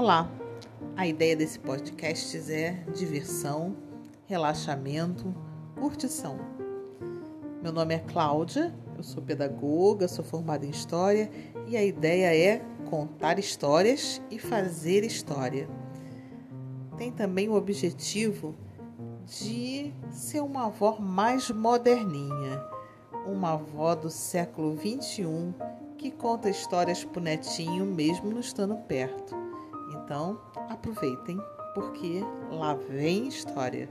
Olá! A ideia desse podcast é diversão, relaxamento, curtição. Meu nome é Cláudia, eu sou pedagoga, sou formada em História e a ideia é contar histórias e fazer história. Tem também o objetivo de ser uma avó mais moderninha, uma avó do século 21 que conta histórias pro netinho mesmo não estando perto. Então, aproveitem, porque lá vem história.